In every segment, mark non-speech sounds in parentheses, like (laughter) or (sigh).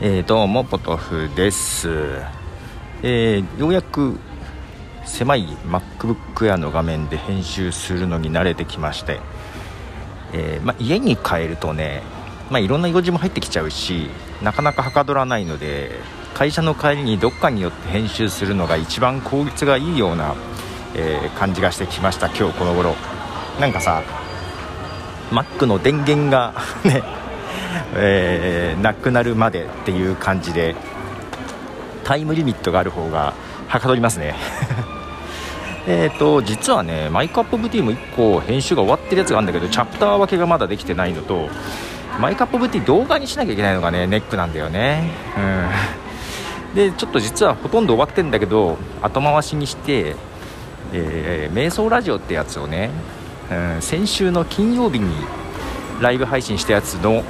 えー、どうもポトフです、えー、ようやく狭い MacBook Air の画面で編集するのに慣れてきまして、えー、ま家に帰るとね、ま、いろんな用事も入ってきちゃうしなかなかはかどらないので会社の帰りにどっかによって編集するのが一番効率がいいような、え感じがしてきました今日この頃。なんかさ Mac の電源がねえー、なくなるまでっていう感じでタイムリミットがある方がはかどりますね。(laughs) えっと実はねマイクアップ VT も1個編集が終わってるやつがあるんだけどチャプター分けがまだできてないのとマイクアップ VT 動画にしなきゃいけないのがねネックなんだよね。うん。(laughs) でちょっと実はほとんど終わってるんだけど後回しにしてえー、瞑想ラジオってやつをね、うん、先週の金曜日にライブ配信したやつの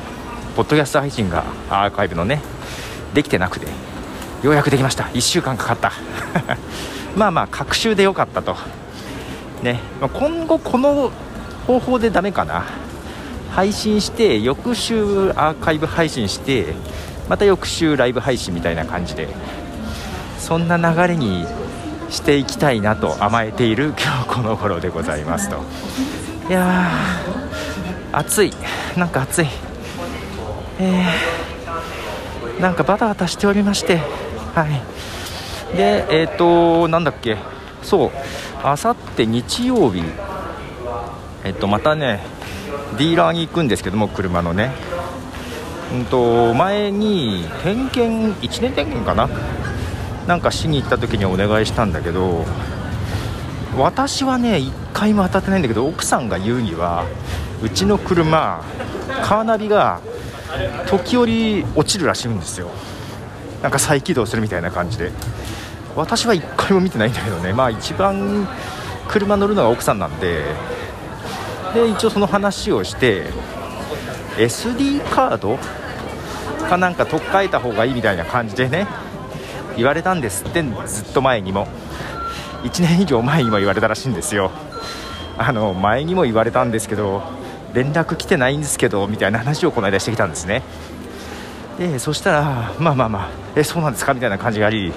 ポッドキャスト配信がアーカイブのねできてなくてようやくできました。1週間かかった。(laughs) まあまあ隔週でよかったと。ね。今後この方法でダメかな。配信して翌週アーカイブ配信してまた翌週ライブ配信みたいな感じでそんな流れにしていきたいなと甘えている (laughs) 今日この頃でございますと。いやー暑い。なんか暑い。えー、なんかバタバタしておりましてはい。でえっ、ー、となんだっけ。そう。あさって日曜日。えっとまたねディーラーに行くんですけども車のね。うんと前に点検1年点検かな。なんかしに行った時にお願いしたんだけど私はね1回も当たってないんだけど奥さんが言うにはうちの車カーナビが時折落ちるらしいんですよ。なんか再起動するみたいな感じで。私は1回も見てないんだけどね。まあ一番車乗るのが奥さんなんで。で一応その話をして SD カードかなんか取っ替えた方がいいみたいな感じでね言われたんですってずっと前にも。1年以上前にも言われたらしいんですよ。あの前にも言われたんですけど連絡来てないんですけどみたいな話をこの間してきたんですね。でそしたらまあまあまあえそうなんですか？みたいな感じがあり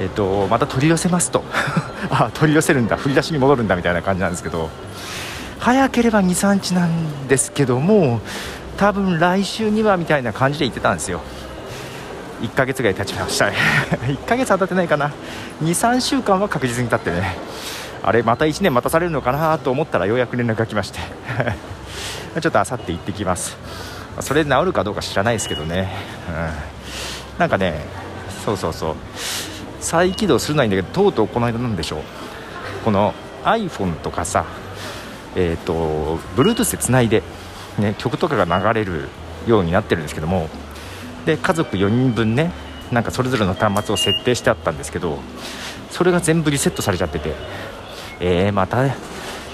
えっとまた取り寄せますと。(laughs) あ取り寄せるんだ。振り出しに戻るんだみたいな感じなんですけど。早ければ23日なんですけども多分来週にはみたいな感じで言ってたんですよ。1ヶ月ぐらい経ちました (laughs) 1ヶ月は経ってないかな。23週間は確実に経ってね。あれまた1年待たされるのかなと思ったらようやく連絡が来まして。ちょっとあさって行ってきます。それで治るかどうか知らないですけどね、うん、なんかねそうそうそう。再起動するないんだけどとうとうこの間なんでしょう。この iPhone とかさえっ、ー、と Bluetooth でつないで、ね、曲とかが流れるようになってるんですけどもで家族4人分ねなんかそれぞれの端末を設定してあったんですけどそれが全部リセットされちゃっててえー、また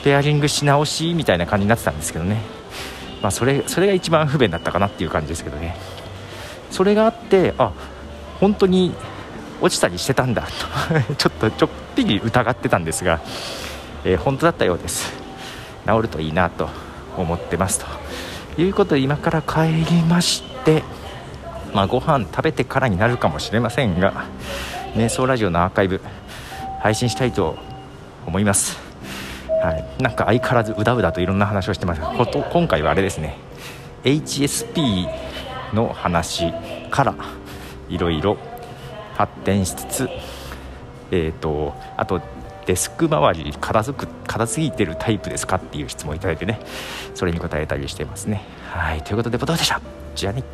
ペアリングし直しみたいな感じになってたんですけどね、まあ、それそれが一番不便だったかなっていう感じですけどね。それがあってあ本当に落ちたりしてたんだと。(laughs) ちょっとちょっぴり疑ってたんですが、えー、本当だったようです。治るといいなと思ってますと。いうことで今から帰りましてまあ、ご飯食べてからになるかもしれませんが瞑想ラジオのアーカイブ配信したいと思います。はい、なんか相変わらずうだうだといろんな話をしてます。今回はあれですね。HSP の話からいろいろ発展しつつ、えーと、あとデスク周り片付く片付いてるタイプですかっていう質問をいただいてね。それに答えたりしてますね。はい。ということでボトでした。じゃあね。